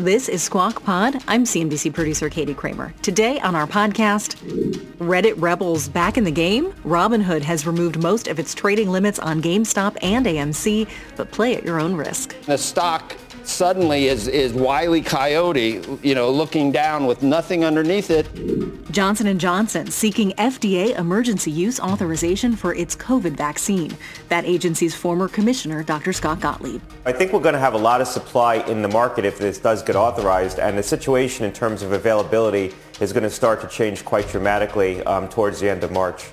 This is Squawk Pod. I'm CNBC producer Katie Kramer. Today on our podcast, Reddit rebels back in the game. Robinhood has removed most of its trading limits on GameStop and AMC, but play at your own risk. The stock suddenly is, is Wiley Coyote, you know, looking down with nothing underneath it. Johnson & Johnson seeking FDA emergency use authorization for its COVID vaccine. That agency's former commissioner, Dr. Scott Gottlieb. I think we're going to have a lot of supply in the market if this does get authorized, and the situation in terms of availability is going to start to change quite dramatically um, towards the end of March.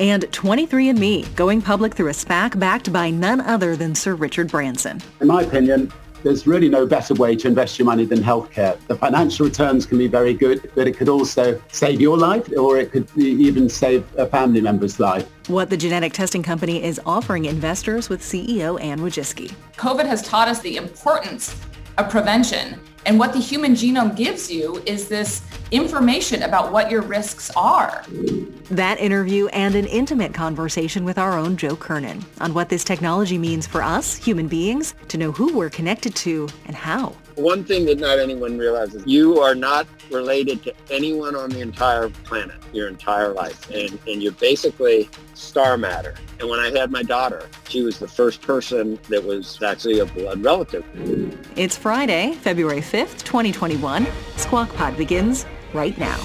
And 23andMe going public through a SPAC backed by none other than Sir Richard Branson. In my opinion, there's really no better way to invest your money than healthcare. The financial returns can be very good, but it could also save your life or it could even save a family member's life. What the genetic testing company is offering investors with CEO Anne Wojcicki. COVID has taught us the importance of prevention. And what the human genome gives you is this information about what your risks are. That interview and an intimate conversation with our own Joe Kernan on what this technology means for us, human beings, to know who we're connected to and how. One thing that not anyone realizes, you are not related to anyone on the entire planet your entire life. And, and you're basically star matter. And when I had my daughter, she was the first person that was actually a blood relative. It's Friday, February 5th, 2021. Squawk Pod begins right now.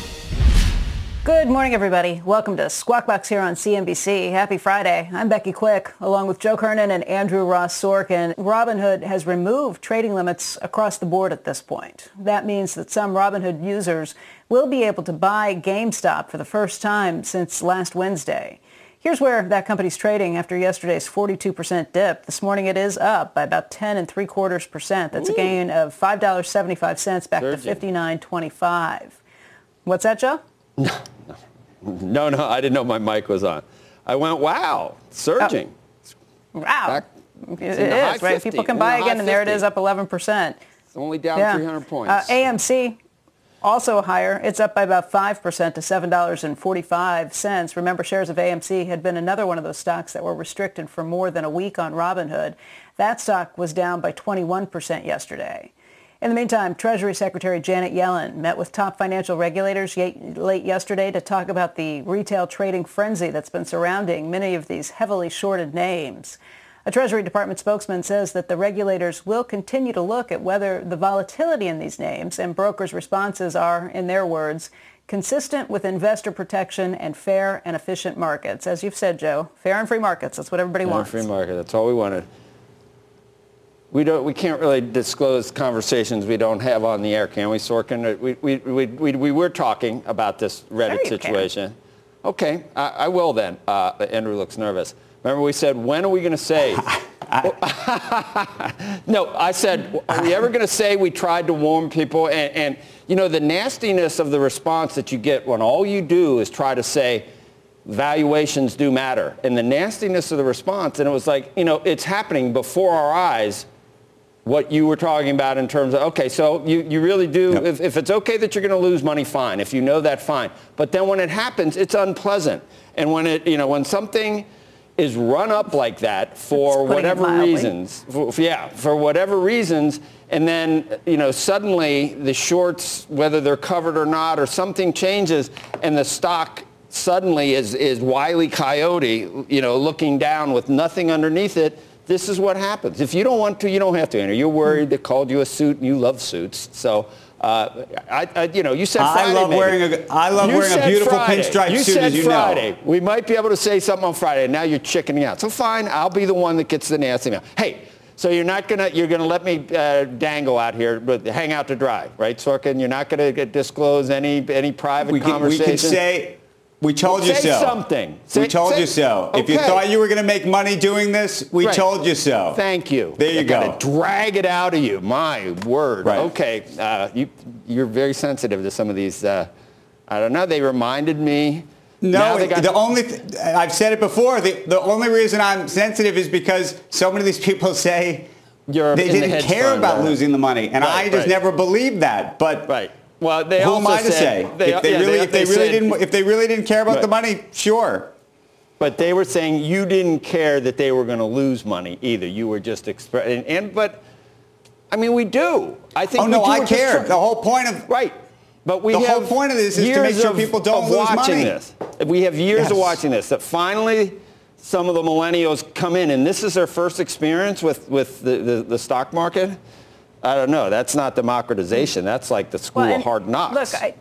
Good morning, everybody. Welcome to Squawk Box here on CNBC. Happy Friday. I'm Becky Quick, along with Joe Kernan and Andrew Ross Sorkin. Robinhood has removed trading limits across the board at this point. That means that some Robinhood users will be able to buy GameStop for the first time since last Wednesday. Here's where that company's trading after yesterday's 42% dip. This morning it is up by about 10 and three quarters percent. That's Ooh. a gain of $5.75 back Surging. to 59.25. What's that, Joe? No, no, I didn't know my mic was on. I went, wow, surging. Oh. Wow. Back it is, right? People can buy again, and there it is, up 11%. It's only down yeah. 300 points. Uh, AMC, also higher. It's up by about 5% to $7.45. Remember, shares of AMC had been another one of those stocks that were restricted for more than a week on Robinhood. That stock was down by 21% yesterday. In the meantime, Treasury Secretary Janet Yellen met with top financial regulators late yesterday to talk about the retail trading frenzy that's been surrounding many of these heavily shorted names. A Treasury Department spokesman says that the regulators will continue to look at whether the volatility in these names and brokers' responses are, in their words, consistent with investor protection and fair and efficient markets. As you've said, Joe, fair and free markets. That's what everybody fair wants. Free market. That's all we wanted we don't we can't really disclose conversations we don't have on the air, can we, Sorkin? We we we we, we were talking about this Reddit situation. Can. Okay, I, I, will then. Uh, Andrew looks nervous. Remember, we said, when are we going to say? no, I said, are we ever going to say we tried to warn people? And, and, you know, the nastiness of the response that you get when all you do is try to say, valuations do matter. And the nastiness of the response, and it was like, you know, it's happening before our eyes what you were talking about in terms of, okay, so you, you really do, yep. if, if it's okay that you're going to lose money, fine. If you know that, fine. But then when it happens, it's unpleasant. And when it, you know, when something is run up like that for whatever reasons, for, yeah, for whatever reasons, and then, you know, suddenly the shorts, whether they're covered or not, or something changes, and the stock suddenly is, is Wiley Coyote, you know, looking down with nothing underneath it, this is what happens. If you don't want to, you don't have to enter. You're worried they called you a suit and you love suits. So, uh, I, I, you know, you said Friday. I love maybe. wearing a, I love you wearing a beautiful Friday. pinstripe you suit, as you Friday. know. We might be able to say something on Friday. Now you're chickening out. So fine, I'll be the one that gets the nasty mail. Hey, so you're not gonna you're gonna let me uh, dangle out here, but hang out to dry, right, Sorkin? You're not gonna disclose any any private we can, conversation. We can say We told you Say so. something. Say- we told say- you so. If you thought you were going to make money doing this, we Right. told you so. Thank you. There you I go. drag it out of you. My word. Right. Okay. Uh, you, you're very sensitive to some of these. Uh, I don't know. They reminded me. No, Now they got- the only th- I've said it before. The, the only reason I'm sensitive is because so many of these people say You're they didn't hedge care about uh, losing the money, and Right, I just right. never believed that. But Right. Well, they who also am I to say? They, if they yeah, really, if they, really said- didn't, if they really didn't care about Right. the money, sure. But they were saying you didn't care that they were going to lose money either. You were just expressing. And, and but, I mean, we do. I think. Oh no. I care. The whole point of Right. But we The have whole point of this is to make sure of- people don't lose watching money. this. We have years Yes. of watching this. That finally, some of the millennials come in, and this is their first experience with with the, the, the stock market. I don't know. That's not democratization. That's like the school Well, of hard knocks. Look, I,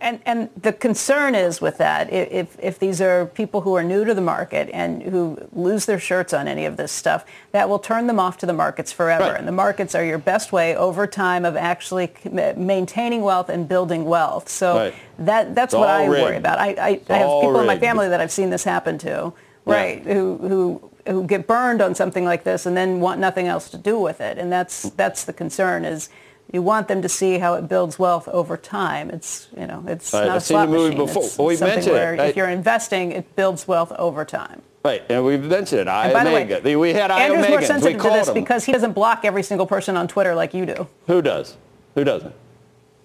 and and the concern is with that if if these are people who are new to the market and who lose their shirts on any of this stuff, that will turn them off to the markets forever. Right. And the markets are your best way over time of actually maintaining wealth and building wealth. So Right. that that's It's what I worry about. I, I, I have people in my family that I've seen this happen to. Yeah. Right, who, who who get burned on something like this and then want nothing else to do with it, and that's mm. that's the concern. Is you want them to see how it builds wealth over time. It's you know it's Right, not I've a seen the slot movie machine. before. It's Well, we something mentioned where if you're investing, it builds wealth over time. right. And we've mentioned it. I And by the way, we had I Andrew's more sensitive to this them. because he doesn't block every single person on Twitter like you do. Who does? Who doesn't?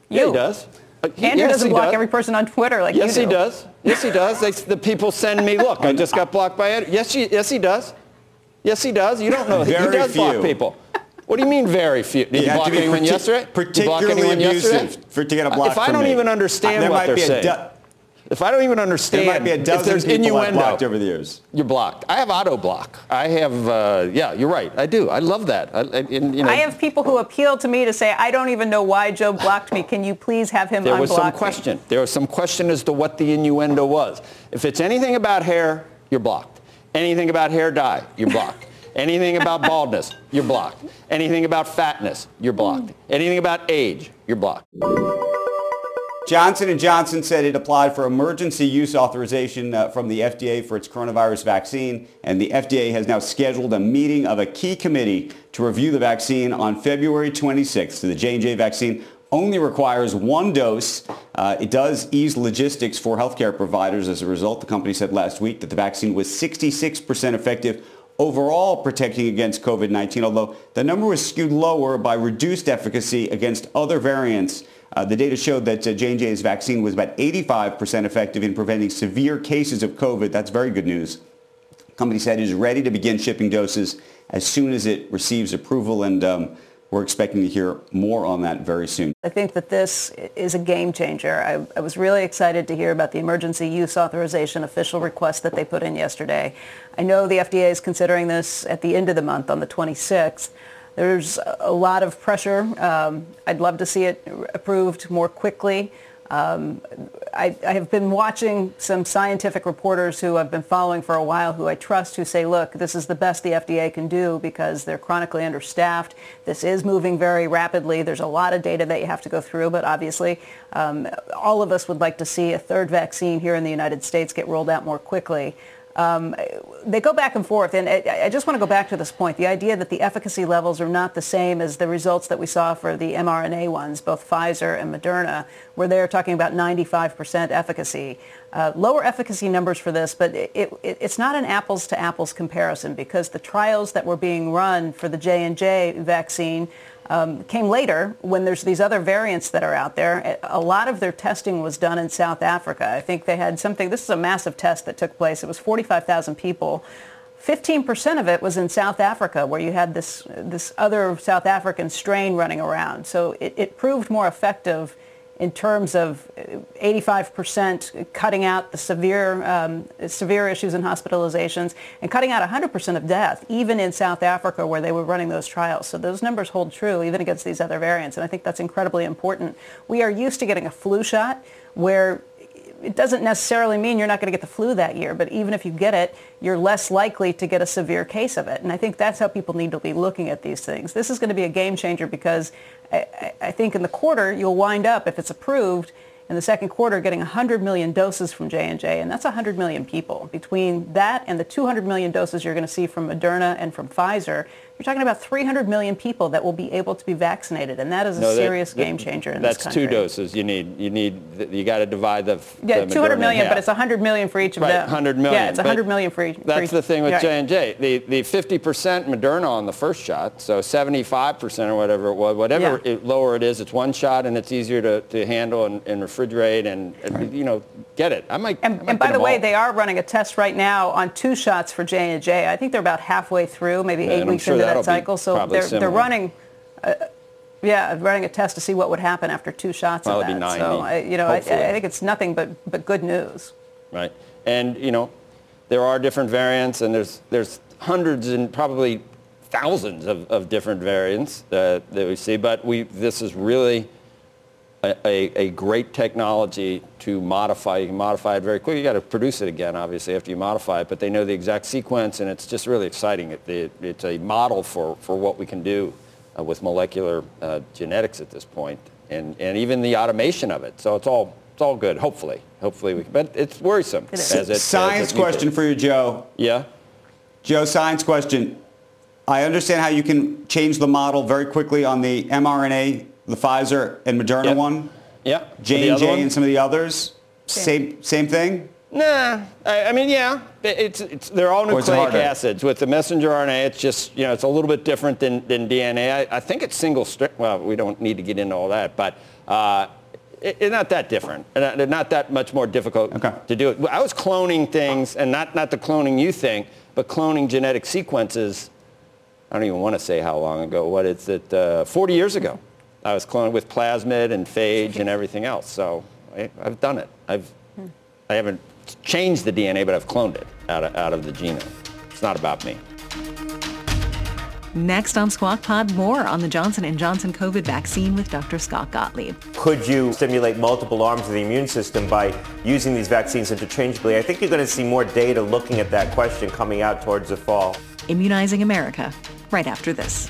Yeah, You. he does. Uh, he- Andrew yes, doesn't block does. every person on Twitter like Yes, you he does. Yes, he does. They, the people send me, look, I just got blocked by Ed. Yes, he, yes, he does. Yes, he does. You don't know. he Very does block people. What do you mean very few? Did you, have block anyone partic- yesterday? Did you block particularly anyone abusive yesterday? for to get a block If I don't me. even understand there what might they're be saying, a du- if I don't even understand, there might be a if dozen there's people I've innuendo, blocked over the years. you're blocked. I have auto block. I have, uh, yeah, you're right. I do. I love that. I, I, and, you know, I have people who appeal to me to say, I don't even know why Joe blocked me. Can you please have him There unblock was some me?" question. There was some question as to what the innuendo was. If it's anything about hair, you're blocked. Anything about hair dye, you're blocked. Anything about baldness, you're blocked. Anything about fatness, you're blocked. Anything about age, you're blocked. Johnson & Johnson said it applied for emergency use authorization uh, from the FDA for its coronavirus vaccine, and the FDA has now scheduled a meeting of a key committee to review the vaccine on February 26th. The J&J vaccine only requires one dose. Uh, it does ease logistics for healthcare providers. As a result, the company said last week that the vaccine was 66% effective overall protecting against COVID-19, although the number was skewed lower by reduced efficacy against other variants. Uh, the data showed that uh, J&J's vaccine was about 85% effective in preventing severe cases of COVID. That's very good news. The company said it is ready to begin shipping doses as soon as it receives approval, and um, we're expecting to hear more on that very soon. I think that this is a game changer. I, I, was really excited to hear about the emergency use authorization official request that they put in yesterday. I know the FDA is considering this at the end of the month on the 26th. There's a lot of pressure. Um, I'd love to see it approved more quickly. Um, I, I, have been watching some scientific reporters who I've been following for a while who I trust who say, look, this is the best the FDA can do because they're chronically understaffed. This is moving very rapidly. There's a lot of data that you have to go through, but obviously um, all of us would like to see a third vaccine here in the United States get rolled out more quickly. Um, they go back and forth, and I, I just want to go back to this point. The idea that the efficacy levels are not the same as the results that we saw for the mRNA ones, both Pfizer and Moderna, where they're talking about 95% efficacy. Uh, lower efficacy numbers for this, but it, it, it's not an apples to apples comparison because the trials that were being run for the J&J vaccine um, came later when there's these other variants that are out there. A lot of their testing was done in South Africa. I think they had something, this is a massive test that took place. It was 45,000 people. 15% of it was in South Africa where you had this, this other South African strain running around. So it, it proved more effective in terms of 85% cutting out the severe, um, severe issues and hospitalizations and cutting out 100% of death, even in South Africa where they were running those trials. So those numbers hold true even against these other variants. And I think that's incredibly important. We are used to getting a flu shot where it doesn't necessarily mean you're not going to get the flu that year, but even if you get it, you're less likely to get a severe case of it. And I think that's how people need to be looking at these things. This is going to be a game changer because I, I think in the quarter you'll wind up, if it's approved, in the second quarter getting 100 million doses from J&J, and that's 100 million people. Between that and the 200 million doses you're going to see from Moderna and from Pfizer, you're talking about 300 million people that will be able to be vaccinated, and that is a No, that- serious that- game changer in That's this country. That's two doses. You need, you need, you got to divide the. Yeah, the 200 Moderna but it's 100 million for each of Right, them. 100 million. Yeah, it's but 100 million for each. for That's each- the thing with. J&J. The, the 50% Moderna on the first shot, so 75% or whatever it was, whatever Yeah. it, lower it is, it's one shot and it's easier to, to handle and, and refrigerate and, and, you know, get it. I might, I And, might and by the way, all. they are running a test right now on two shots for J and J. I think they're about halfway through, maybe Yeah, eight weeks sure into that cycle. So they're they're running, uh, yeah, running a test to see what would happen after two shots Well, of that. be so I, you know, I, I think it's nothing but but good news. right? And you know, there are different variants, and there's there's hundreds and probably thousands of, of different variants uh, that we see. But we this is really a, a, a great technology to modify. You can modify it very quickly. You got to produce it again, obviously, after you modify it. But they know the exact sequence, and it's just really exciting. It, it, it's a model for, for what we can do uh, with molecular uh, genetics at this point, and, and even the automation of it. So it's all it's all good. Hopefully, hopefully we. Can, but it's worrisome. It is. as it- as Science it question for you, Joe. Yeah. Joe, science question. I understand how you can change the model very quickly on the mRNA, the Pfizer and Moderna Yep. one. Yeah. J and J and some of the others. Same same thing. Nah, I, I mean, yeah, it's, it's they're all Or is it nucleic acids. With the messenger RNA, it's just you know it's a little bit different than, than DNA. I, I think it's single strand. Well, we don't need to get into all that, but uh, it, it's not that different. Uh, Not, not that much more difficult Okay. to do it. I was cloning things, and not not the cloning you think, but cloning genetic sequences. I don't even want to say how long ago. What is it? Uh, 40 years ago. I was cloning with plasmid and phage and everything else. So I, I've done it. I've I haven't changed the DNA, but I've cloned it out of, out of the genome. It's not about me. Next on Squawk Pod, more on the Johnson & Johnson COVID vaccine with Dr. Scott Gottlieb. Could you stimulate multiple arms of the immune system by using these vaccines interchangeably? I think you're going to see more data looking at that question coming out towards the fall. Immunizing America, right after this.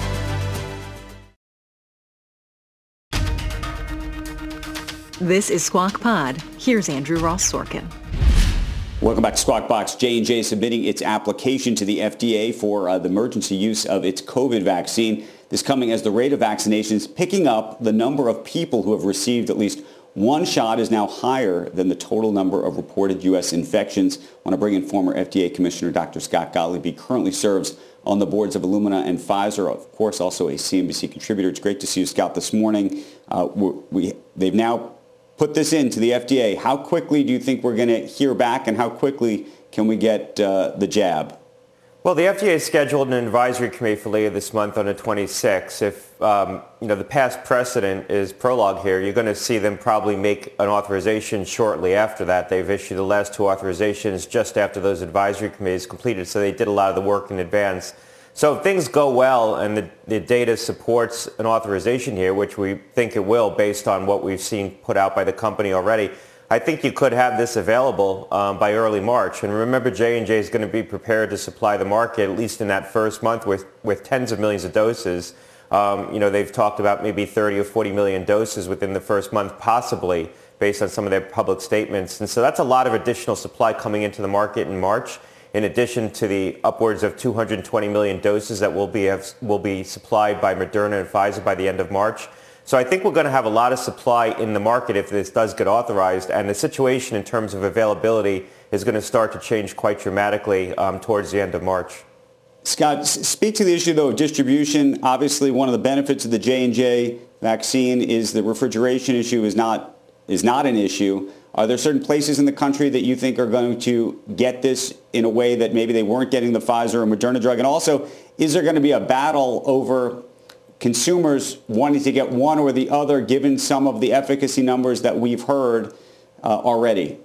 This is Squawk Pod. Here's Andrew Ross Sorkin. Welcome back to Squawk Box. J&J submitting its application to the FDA for uh, the emergency use of its COVID vaccine. This coming as the rate of vaccinations picking up. The number of people who have received at least one shot is now higher than the total number of reported U.S. infections. I want to bring in former FDA Commissioner Dr. Scott Gottlieb. He currently serves on the boards of Illumina and Pfizer, of course, also a CNBC contributor. It's great to see you, Scott, this morning. Uh, we, they've now put this into the FDA. How quickly do you think we're going to hear back, and how quickly can we get uh, the jab? Well, the FDA scheduled an advisory committee for later this month on the 26th. If um, you know the past precedent is prologue here, you're going to see them probably make an authorization shortly after that. They've issued the last two authorizations just after those advisory committees completed, so they did a lot of the work in advance. So if things go well and the, the data supports an authorization here, which we think it will based on what we've seen put out by the company already, I think you could have this available um, by early March. And remember, J&J is going to be prepared to supply the market, at least in that first month, with, with tens of millions of doses. Um, you know, they've talked about maybe 30 or 40 million doses within the first month, possibly, based on some of their public statements. And so that's a lot of additional supply coming into the market in March, in addition to the upwards of 220 million doses that will be, have, will be supplied by Moderna and Pfizer by the end of March. So I think we're going to have a lot of supply in the market if this does get authorized. And the situation in terms of availability is going to start to change quite dramatically um, towards the end of March. Scott, speak to the issue though of distribution. Obviously, one of the benefits of the J and J vaccine is the refrigeration issue is not is not an issue. Are there certain places in the country that you think are going to get this in a way that maybe they weren't getting the Pfizer or Moderna drug? And also, is there going to be a battle over consumers wanting to get one or the other given some of the efficacy numbers that we've heard uh, already?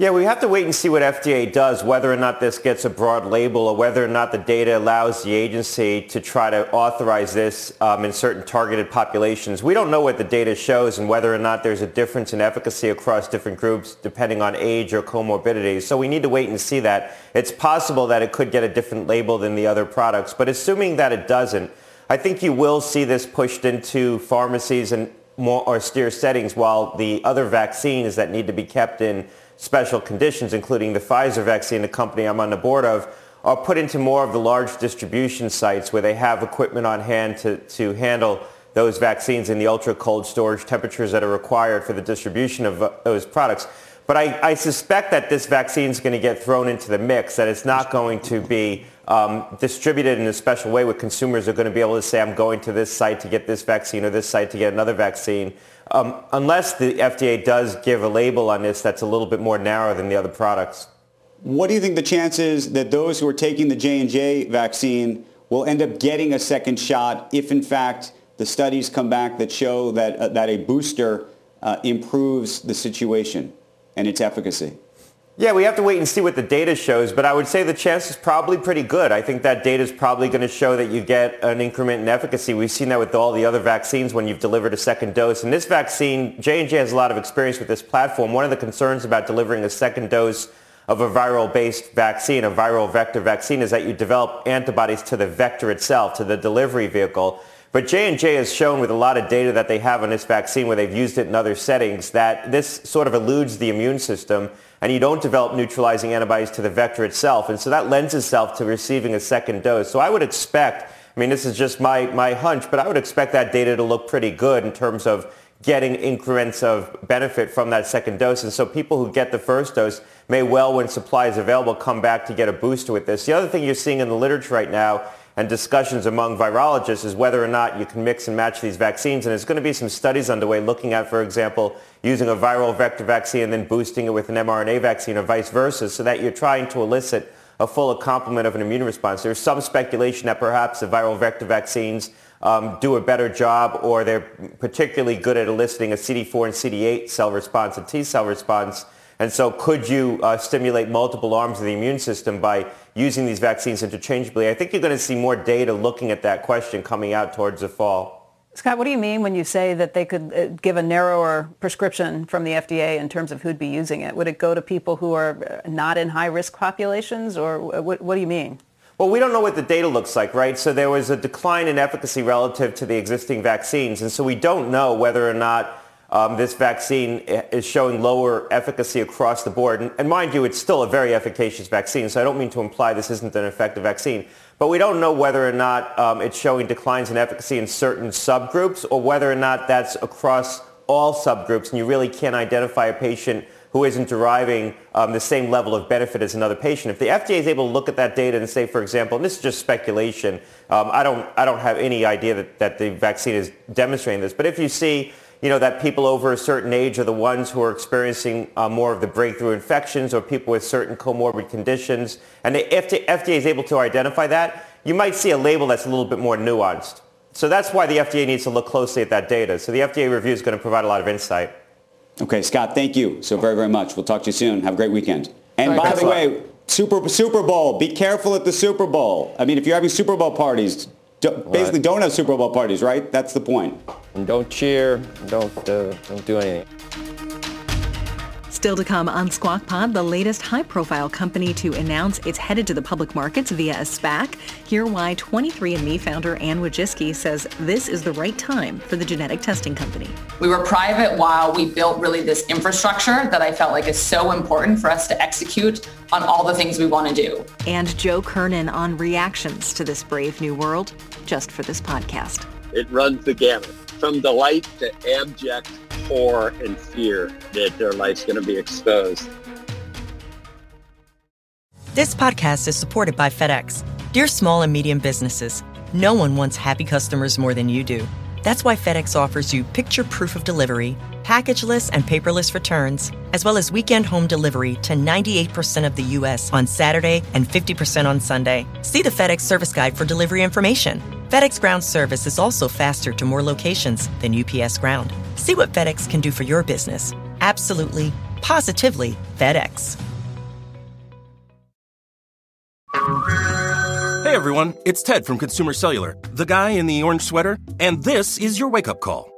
Yeah, we have to wait and see what FDA does, whether or not this gets a broad label or whether or not the data allows the agency to try to authorize this um, in certain targeted populations. We don't know what the data shows and whether or not there's a difference in efficacy across different groups depending on age or comorbidities. So we need to wait and see that. It's possible that it could get a different label than the other products, but assuming that it doesn't, I think you will see this pushed into pharmacies and more austere settings while the other vaccines that need to be kept in special conditions, including the Pfizer vaccine, the company I'm on the board of, are put into more of the large distribution sites where they have equipment on hand to, to handle those vaccines in the ultra cold storage temperatures that are required for the distribution of uh, those products. But I, I, suspect that this vaccine is going to get thrown into the mix, that it's not going to be um, distributed in a special way where consumers are going to be able to say, I'm going to this site to get this vaccine or this site to get another vaccine um, unless the FDA does give a label on this that's a little bit more narrow than the other products. What do you think the chances that those who are taking the J&J vaccine will end up getting a second shot if in fact the studies come back that show that, uh, that a booster uh, improves the situation and its efficacy? Yeah, we have to wait and see what the data shows, but I would say the chance is probably pretty good. I think that data is probably going to show that you get an increment in efficacy. We've seen that with all the other vaccines when you've delivered a second dose. And this vaccine, J&J has a lot of experience with this platform. One of the concerns about delivering a second dose of a viral-based vaccine, a viral vector vaccine, is that you develop antibodies to the vector itself, to the delivery vehicle. But J&J has shown with a lot of data that they have on this vaccine where they've used it in other settings that this sort of eludes the immune system and you don't develop neutralizing antibodies to the vector itself. And so that lends itself to receiving a second dose. So I would expect, I mean, this is just my, my hunch, but I would expect that data to look pretty good in terms of getting increments of benefit from that second dose. And so people who get the first dose may well, when supply is available, come back to get a booster with this. The other thing you're seeing in the literature right now and discussions among virologists is whether or not you can mix and match these vaccines. And there's going to be some studies underway looking at, for example, using a viral vector vaccine and then boosting it with an mRNA vaccine or vice versa so that you're trying to elicit a full complement of an immune response. There's some speculation that perhaps the viral vector vaccines um, do a better job or they're particularly good at eliciting a CD4 and CD8 cell response, a T cell response and so could you uh, stimulate multiple arms of the immune system by using these vaccines interchangeably? I think you're going to see more data looking at that question coming out towards the fall. Scott, what do you mean when you say that they could uh, give a narrower prescription from the FDA in terms of who'd be using it? Would it go to people who are uh, not in high-risk populations, or what, what do you mean? Well, we don't know what the data looks like, right? So there was a decline in efficacy relative to the existing vaccines, and so we don't know whether or not um, this vaccine is showing lower efficacy across the board. And, and, mind you, it's still a very efficacious vaccine, so I don't mean to imply this isn't an effective vaccine. But we don't know whether or not um, it's showing declines in efficacy in certain subgroups or whether or not that's across all subgroups, and you really can't identify a patient who isn't deriving um, the same level of benefit as another patient. If the FDA is able to look at that data and say, for example, and this is just speculation, um, I, don't, I don't have any idea that, that the vaccine is demonstrating this, but if you see you know, that people over a certain age are the ones who are experiencing uh, more of the breakthrough infections or people with certain comorbid conditions. And if the FDA is able to identify that. You might see a label that's a little bit more nuanced. So that's why the FDA needs to look closely at that data. So the FDA review is going to provide a lot of insight. Okay, Scott, thank you so very, very much. We'll talk to you soon. Have a great weekend. And by the way, Super Super Bowl, be careful at the Super Bowl. I mean, if you're having Super Bowl parties, do, basically, don't have Super Bowl parties, right? That's the point. And don't cheer. Don't uh, don't do anything. Still to come on Squawk Pod, the latest high-profile company to announce it's headed to the public markets via a SPAC. Hear why 23andMe founder Anne Wojcicki says this is the right time for the genetic testing company. We were private while we built really this infrastructure that I felt like is so important for us to execute on all the things we want to do. And Joe Kernan on reactions to this brave new world just for this podcast. It runs the gamut from delight to abject horror and fear that their life's going to be exposed. This podcast is supported by FedEx. Dear small and medium businesses, no one wants happy customers more than you do. That's why FedEx offers you picture proof of delivery, packageless and paperless returns, as well as weekend home delivery to 98% of the U.S. on Saturday and 50% on Sunday. See the FedEx service guide for delivery information. FedEx Ground service is also faster to more locations than UPS Ground. See what FedEx can do for your business. Absolutely, positively FedEx. Hey everyone, it's Ted from Consumer Cellular, the guy in the orange sweater, and this is your wake up call.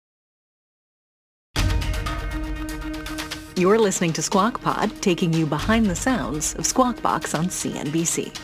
You're listening to Squawk Pod, taking you behind the sounds of Squawk Box on CNBC.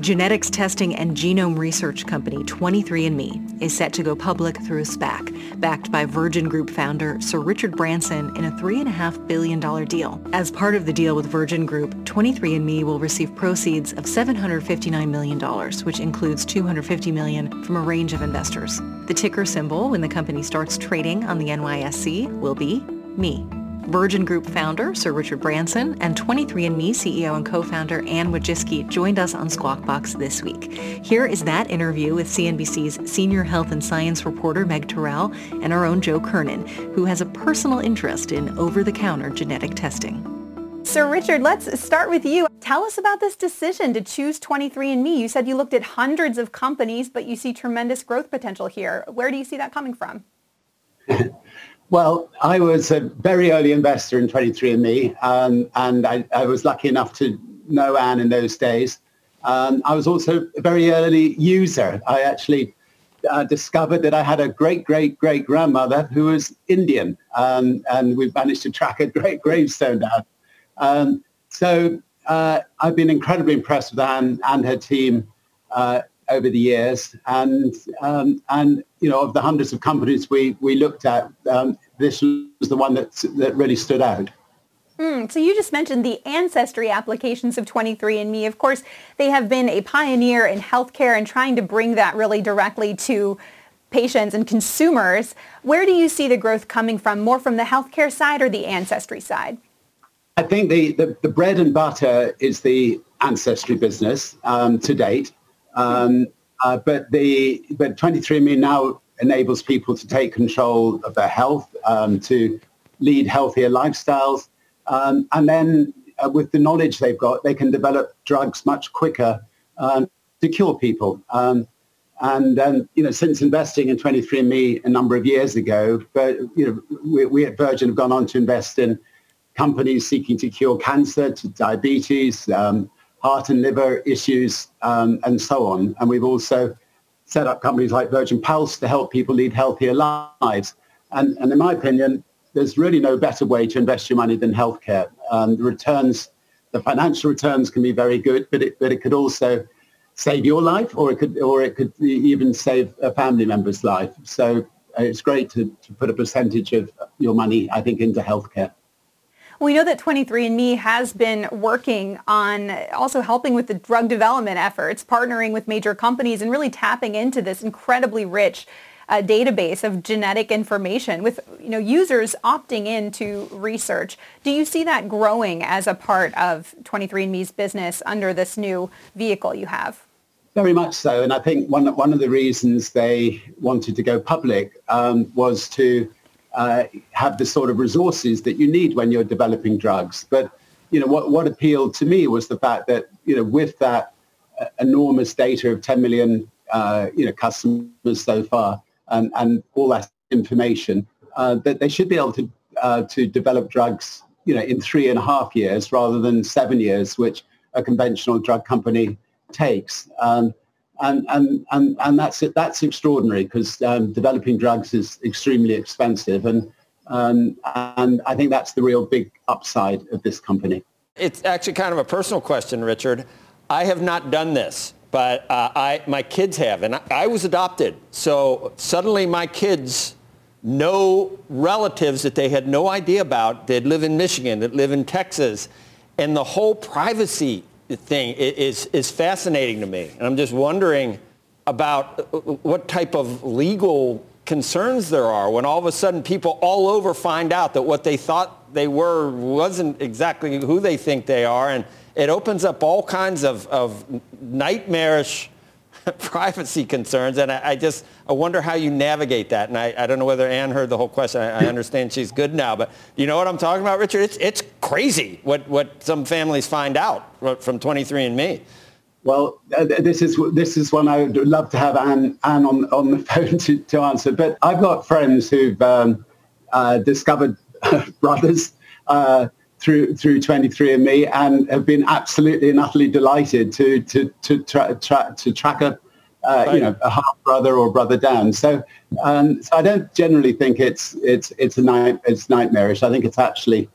Genetics testing and genome research company 23andMe is set to go public through a SPAC, backed by Virgin Group founder Sir Richard Branson in a $3.5 billion deal. As part of the deal with Virgin Group, 23andMe will receive proceeds of $759 million, which includes $250 million from a range of investors. The ticker symbol when the company starts trading on the NYSE will be ME. Virgin Group founder Sir Richard Branson and 23andMe CEO and co-founder Anne Wojcicki joined us on Squawk Box this week. Here is that interview with CNBC's senior health and science reporter Meg Terrell and our own Joe Kernan, who has a personal interest in over-the-counter genetic testing. Sir Richard, let's start with you. Tell us about this decision to choose 23andMe. You said you looked at hundreds of companies, but you see tremendous growth potential here. Where do you see that coming from? Well, I was a very early investor in 23andMe, um, and I, I, was lucky enough to know Anne in those days. Um, I was also a very early user. I actually uh, discovered that I had a great, great, great grandmother who was Indian, um, and we managed to track a great gravestone down. Um, so uh, I've been incredibly impressed with Anne and her team. Uh, over the years. And, um, and you know, of the hundreds of companies we, we looked at, um, this was the one that, that really stood out. Mm, so you just mentioned the ancestry applications of 23andMe. Of course, they have been a pioneer in healthcare and trying to bring that really directly to patients and consumers. Where do you see the growth coming from? More from the healthcare side or the ancestry side? I think the, the, the bread and butter is the ancestry business um, to date. Um, uh, but the but 23andMe now enables people to take control of their health, um, to lead healthier lifestyles, um, and then uh, with the knowledge they've got, they can develop drugs much quicker um, to cure people. Um, and um, you know, since investing in 23andMe a number of years ago, but you know, we, we at Virgin have gone on to invest in companies seeking to cure cancer, to diabetes, um, heart and liver issues, um, and so on. And we've also set up companies like Virgin Pulse to help people lead healthier lives. And, and in my opinion, there's really no better way to invest your money than healthcare. Um, the returns, the financial returns can be very good, but it, but it could also save your life or it could, or it could even save a family member's life. So uh, it's great to, to put a percentage of your money, I think, into healthcare. We know that 23andMe has been working on also helping with the drug development efforts, partnering with major companies and really tapping into this incredibly rich uh, database of genetic information with you know users opting into research. Do you see that growing as a part of 23andMe's business under this new vehicle you have? Very much so, and I think one one of the reasons they wanted to go public um, was to uh, have the sort of resources that you need when you're developing drugs. But you know what, what appealed to me was the fact that you know with that uh, enormous data of 10 million uh, you know customers so far and, and all that information uh, that they should be able to uh, to develop drugs you know in three and a half years rather than seven years, which a conventional drug company takes. Um, and and and and that's it. That's extraordinary because um, developing drugs is extremely expensive, and um, and I think that's the real big upside of this company. It's actually kind of a personal question, Richard. I have not done this, but uh, I my kids have, and I, I was adopted. So suddenly, my kids know relatives that they had no idea about that live in Michigan, that live in Texas, and the whole privacy thing is, is fascinating to me. And I'm just wondering about uh, what type of legal concerns there are when all of a sudden people all over find out that what they thought they were wasn't exactly who they think they are. And it opens up all kinds of, of nightmarish privacy concerns. And I, I, just, I wonder how you navigate that. And I, I don't know whether Anne heard the whole question. I, I, understand she's good now, but you know what I'm talking about, Richard? It's, it's crazy what, what some families find out from 23andMe. Well, uh, this is this is one I would love to have Anne, Anne on, on the phone to, to answer. But I've got friends who've um, uh, discovered brothers uh, through through 23andMe and have been absolutely and utterly delighted to to to tra- tra- to track a uh, you know a half brother or brother down. So um, so I don't generally think it's it's it's a night it's nightmarish. I think it's actually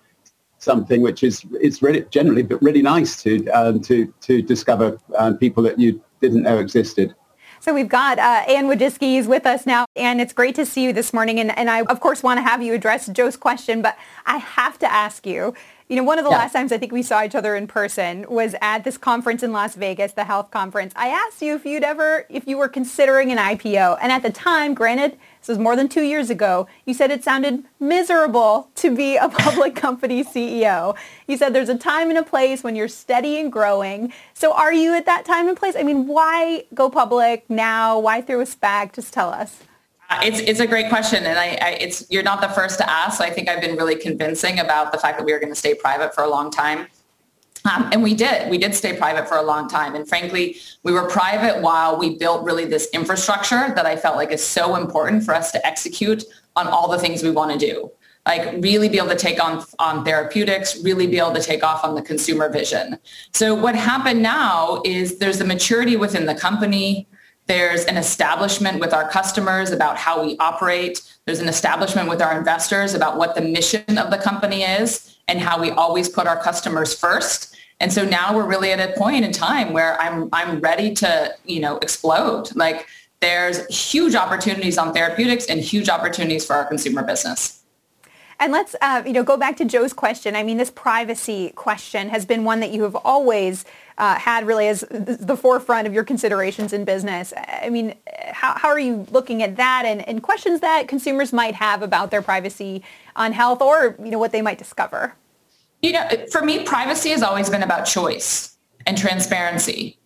something which is it's really generally but really nice to um, to to discover uh, people that you didn't know existed. So we've got uh, Anne Wojcicki is with us now. and it's great to see you this morning. And, and I, of course, want to have you address Joe's question, but I have to ask you, you know, one of the yeah. last times I think we saw each other in person was at this conference in Las Vegas, the health conference. I asked you if you'd ever, if you were considering an IPO. And at the time, granted, this was more than two years ago, you said it sounded miserable to be a public company CEO. You said there's a time and a place when you're steady and growing. So are you at that time and place? I mean, why go public now? Why through a SPAC? Just tell us. It's it's a great question, and I, I, it's you're not the first to ask. I think I've been really convincing about the fact that we are going to stay private for a long time. Um, and we did. We did stay private for a long time. And frankly, we were private while we built really this infrastructure that I felt like is so important for us to execute on all the things we want to do. Like really be able to take on, on therapeutics, really be able to take off on the consumer vision. So what happened now is there's a maturity within the company. There's an establishment with our customers about how we operate. There's an establishment with our investors about what the mission of the company is and how we always put our customers first. And so now we're really at a point in time where I'm I'm ready to, you know, explode. Like there's huge opportunities on therapeutics and huge opportunities for our consumer business. And let's, uh, you know, go back to Joe's question. I mean, this privacy question has been one that you have always uh, had really as the forefront of your considerations in business. I mean, how, how are you looking at that and, and questions that consumers might have about their privacy on health or, you know, what they might discover? You know, for me, privacy has always been about choice and transparency.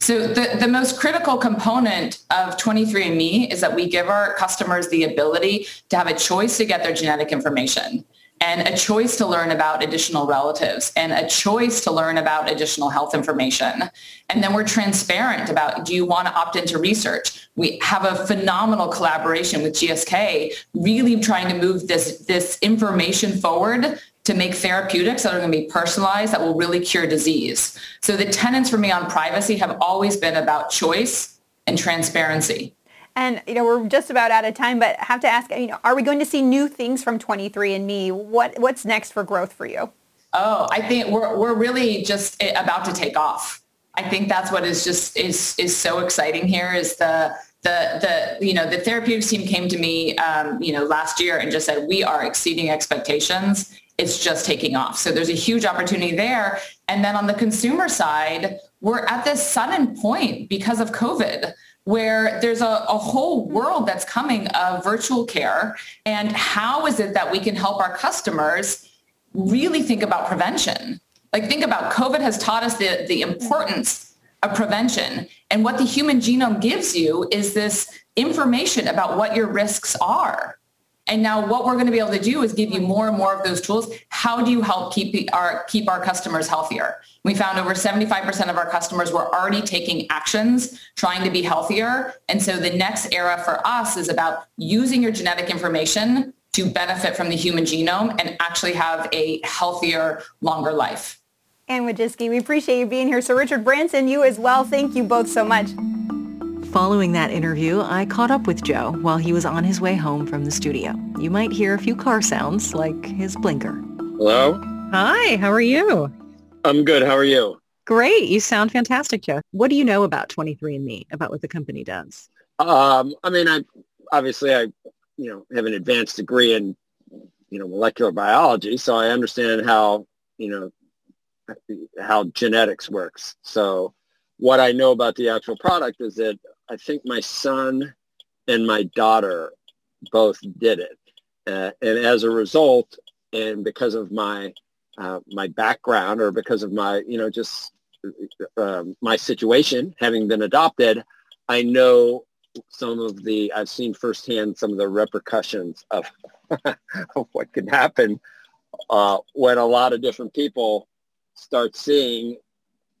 So the, the most critical component of 23andMe is that we give our customers the ability to have a choice to get their genetic information and a choice to learn about additional relatives and a choice to learn about additional health information. And then we're transparent about do you want to opt into research? We have a phenomenal collaboration with GSK, really trying to move this, this information forward to make therapeutics that are going to be personalized that will really cure disease. So the tenets for me on privacy have always been about choice and transparency. And you know we're just about out of time, but I have to ask, you know, are we going to see new things from 23andMe? What what's next for growth for you? Oh, I think we're we're really just about to take off. I think that's what is just is is so exciting here is the the the you know the therapeutics team came to me um, you know last year and just said we are exceeding expectations it's just taking off. So there's a huge opportunity there. And then on the consumer side, we're at this sudden point because of COVID where there's a, a, whole world that's coming of virtual care. And how is it that we can help our customers really think about prevention? Like think about COVID has taught us the, the importance of prevention. And what the human genome gives you is this information about what your risks are. And now what we're going to be able to do is give you more and more of those tools. How do you help keep our keep our customers healthier? We found over 75% of our customers were already taking actions trying to be healthier. And so the next era for us is about using your genetic information to benefit from the human genome and actually have a healthier, longer life. Anne Wojcicki, we appreciate you being here. So Richard Branson, you as well. Thank you both so much. Following that interview, I caught up with Joe while he was on his way home from the studio. You might hear a few car sounds like his blinker. Hello? Hi, how are you? I'm good. How are you? Great. You sound fantastic, Joe. What do you know about 23andMe, about what the company does? Um, I mean, I obviously I, you know, have an advanced degree in, you know, molecular biology, so I understand how, you know, how genetics works. So what I know about the actual product is that I think my son and my daughter both did it. Uh, and as a result, and because of my uh, my background or because of my, you know, just uh, my situation, having been adopted, I know some of the, I've seen firsthand some of the repercussions of, of what can happen uh, when a lot of different people start seeing,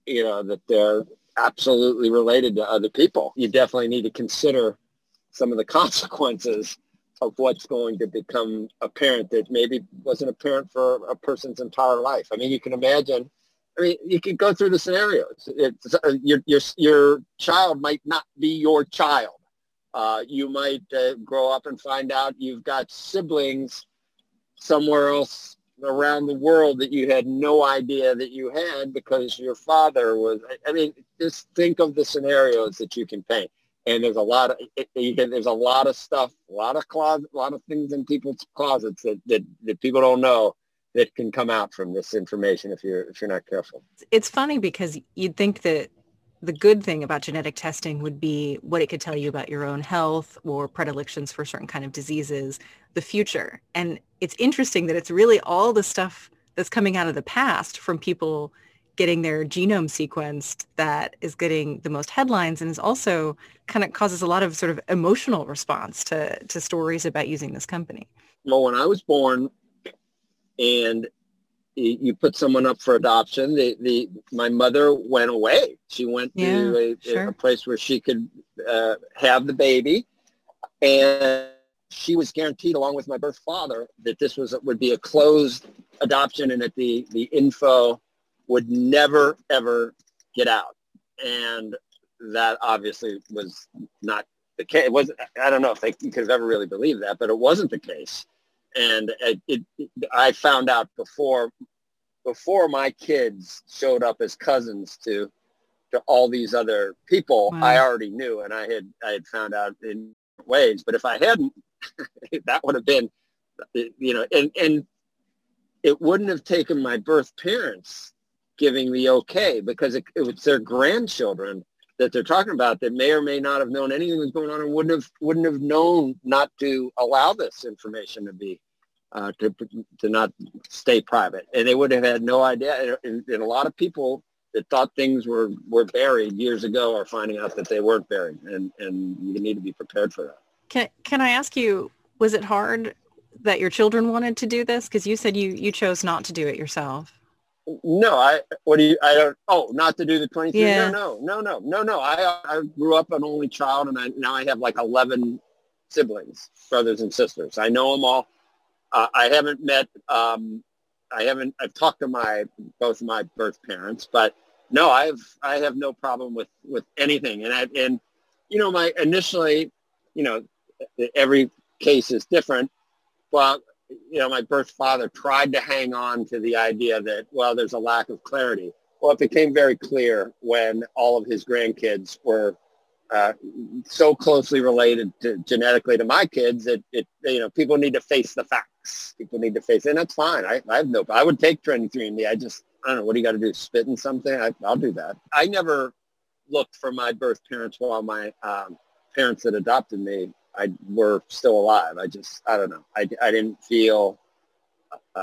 you know, that they're absolutely related to other people. You definitely need to consider some of the consequences of what's going to become apparent that maybe wasn't apparent for a person's entire life. I mean, you can imagine. I mean, you can go through the scenarios. It's, uh, your your your child might not be your child. Uh, you might uh, grow up and find out you've got siblings somewhere else around the world that you had no idea that you had because your father was. I mean, just think of the scenarios that you can paint and there's a lot of you can, there's a lot of stuff, a lot of closet, a lot of things in people's closets that, that, that people don't know that can come out from this information if you're if you're not careful. It's funny because you'd think that the good thing about genetic testing would be what it could tell you about your own health or predilections for certain kind of diseases, the future. And it's interesting that it's really all the stuff that's coming out of the past from people getting their genome sequenced that is getting the most headlines and is also kind of causes a lot of sort of emotional response to, to stories about using this company. Well, when I was born and you put someone up for adoption, the, the my mother went away. She went yeah, to a, sure. a, place where she could uh, have the baby. And she was guaranteed, along with my birth father, that this was would be a closed adoption and that the, the info would never, ever get out. And that obviously was not the case. It was I don't know if they could have ever really believed that, but it wasn't the case. And it, it, I found out before before my kids showed up as cousins to to all these other people wow. I already knew and I had I had found out in ways. But if I hadn't, that would have been you know, and and it wouldn't have taken my birth parents giving the okay because it, it was their grandchildren that they're talking about that may or may not have known anything was going on and wouldn't have wouldn't have known not to allow this information to be uh, to to not stay private, and they would have had no idea. And, and, a lot of people that thought things were were buried years ago are finding out that they weren't buried, and and you need to be prepared for that. Can Can I ask you? Was it hard that your children wanted to do this? Because you said you you chose not to do it yourself. No, I. What do you? I don't. Oh, not to do the twenty-three. Yeah. No, no, no, no, no, no. I I grew up an only child, and I now I have like eleven siblings, brothers and sisters. I know them all. Uh, I haven't met. Um, I haven't. I've talked to my both my birth parents, but no, I've I have no problem with with anything. And I and you know my initially, you know, every case is different. Well, you know, my birth father tried to hang on to the idea that, well, there's a lack of clarity. Well, it became very clear when all of his grandkids were uh, so closely related to genetically to my kids that it, you know, people need to face the People need to face, and that's fine. I, I have no, I would take 23andMe. I just, I don't know, what do you got to do? Spit in something? I, I'll do that. I never looked for my birth parents while my um, parents that adopted me I were still alive. I just, I don't know. I, I didn't feel,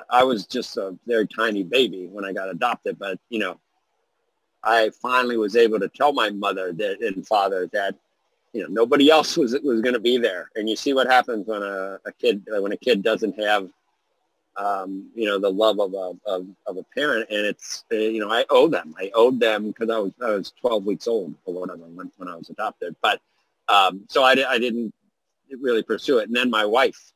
I was just a very tiny baby when I got adopted, but you know, I finally was able to tell my mother that and father that, you know, nobody else was was going to be there. And you see what happens when a, a kid when a kid doesn't have, um, you know, the love of a of, of a parent. And it's uh, you know I owe them. I owed them because I was I was 12 weeks old or whatever when when I was adopted. But um, so I, I didn't really pursue it. And then my wife,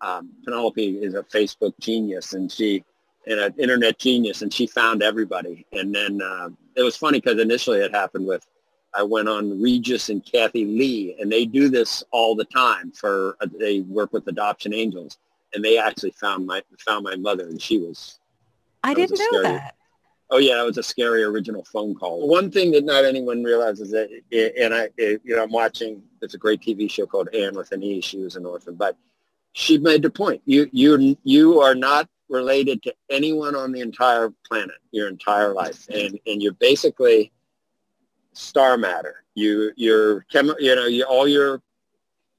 um, Penelope, is a Facebook genius, and she and an internet genius, and she found everybody. And then uh, it was funny because initially it happened with I went on Regis and Kathie Lee, and they do this all the time. For uh, they work with Adoption Angels, and they actually found my found my mother, and she was. I didn't know that. Oh yeah, it was a scary original phone call. One thing that not anyone realizes that, and I, you know, I'm watching. It's a great TV show called Anne with an E. She was an orphan, but she made the point. You, you, you are not related to anyone on the entire planet your entire life, and and you're basically star matter. You, you're, you know, you, all your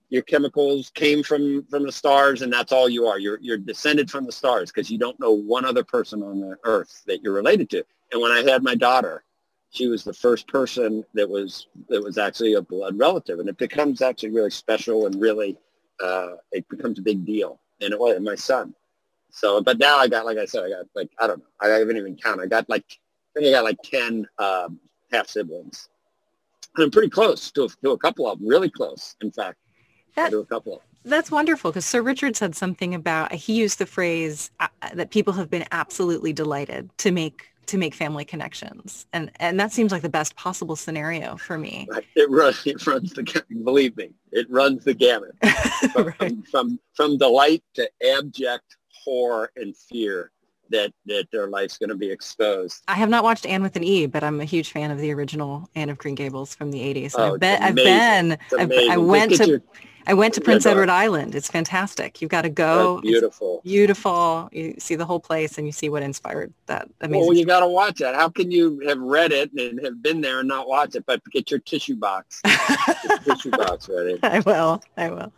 your chemicals came from from the stars and that's all you are. You're you're descended from the stars because you don't know one other person on the earth that you're related to. And when i had my daughter she was the first person that was that was actually a blood relative. And it becomes actually really special and really uh, it becomes a big deal. And it was my son. So but now i got like i said i got like i don't know. I haven't even counted. I got like i think i got like 10 um, half siblings and i'm pretty close to a, to a couple of them really close in fact That- to a couple of them That's wonderful because Sir Richard said something about he used the phrase uh, that people have been absolutely delighted to make to make family connections, and and that seems like the best possible scenario for me. Right. It runs. It runs the. Believe me, it runs the gamut from, from, from from delight to abject horror and fear that that their life's going to be exposed. I have not watched Anne with an E, but I'm a huge fan of the original Anne of Green Gables from the 80s. Oh, I've been, I've been, I've, I went to, your- I went to Prince Edward. Island. It's fantastic. You've got to go. That's It's beautiful. beautiful. You see the whole place and you see what inspired that amazing. Well, you got to watch that. How can you have read it and have been there and not watch it? But get your tissue box, your tissue box ready. I will. I will.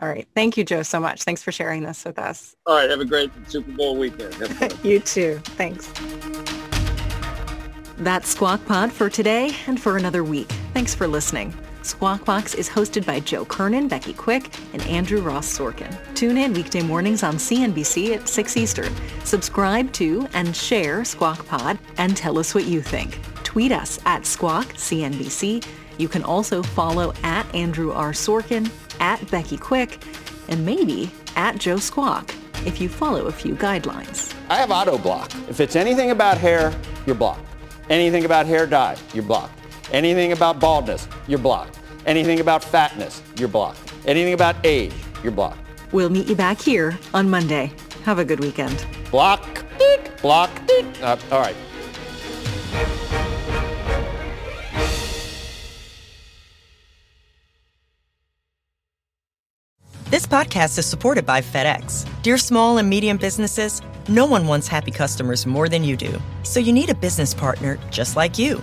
All right. Thank you, Joe, so much. Thanks for sharing this with us. All right, have a great Super Bowl weekend. You too. Thanks. That's Squawk Pod for today and for another week. Thanks for listening. Squawk Box is hosted by Joe Kernan, Becky Quick, and Andrew Ross Sorkin. Tune in weekday mornings on CNBC at 6 Eastern. Subscribe to and share Squawk Pod and tell us what you think. Tweet us at Squawk CNBC. You can also follow at Andrew R. Sorkin, at Becky Quick, and maybe at Joe Squawk if you follow a few guidelines. I have auto block. If it's anything about hair, you're blocked. Anything about hair dye, you're blocked. Anything about baldness, you're blocked. Anything about fatness, you're blocked. Anything about age, you're blocked. We'll meet you back here on Monday. Have a good weekend. Block, tick, block, tick. Uh, all right. This podcast is supported by FedEx. Dear small and medium businesses, no one wants happy customers more than you do. So you need a business partner just like you.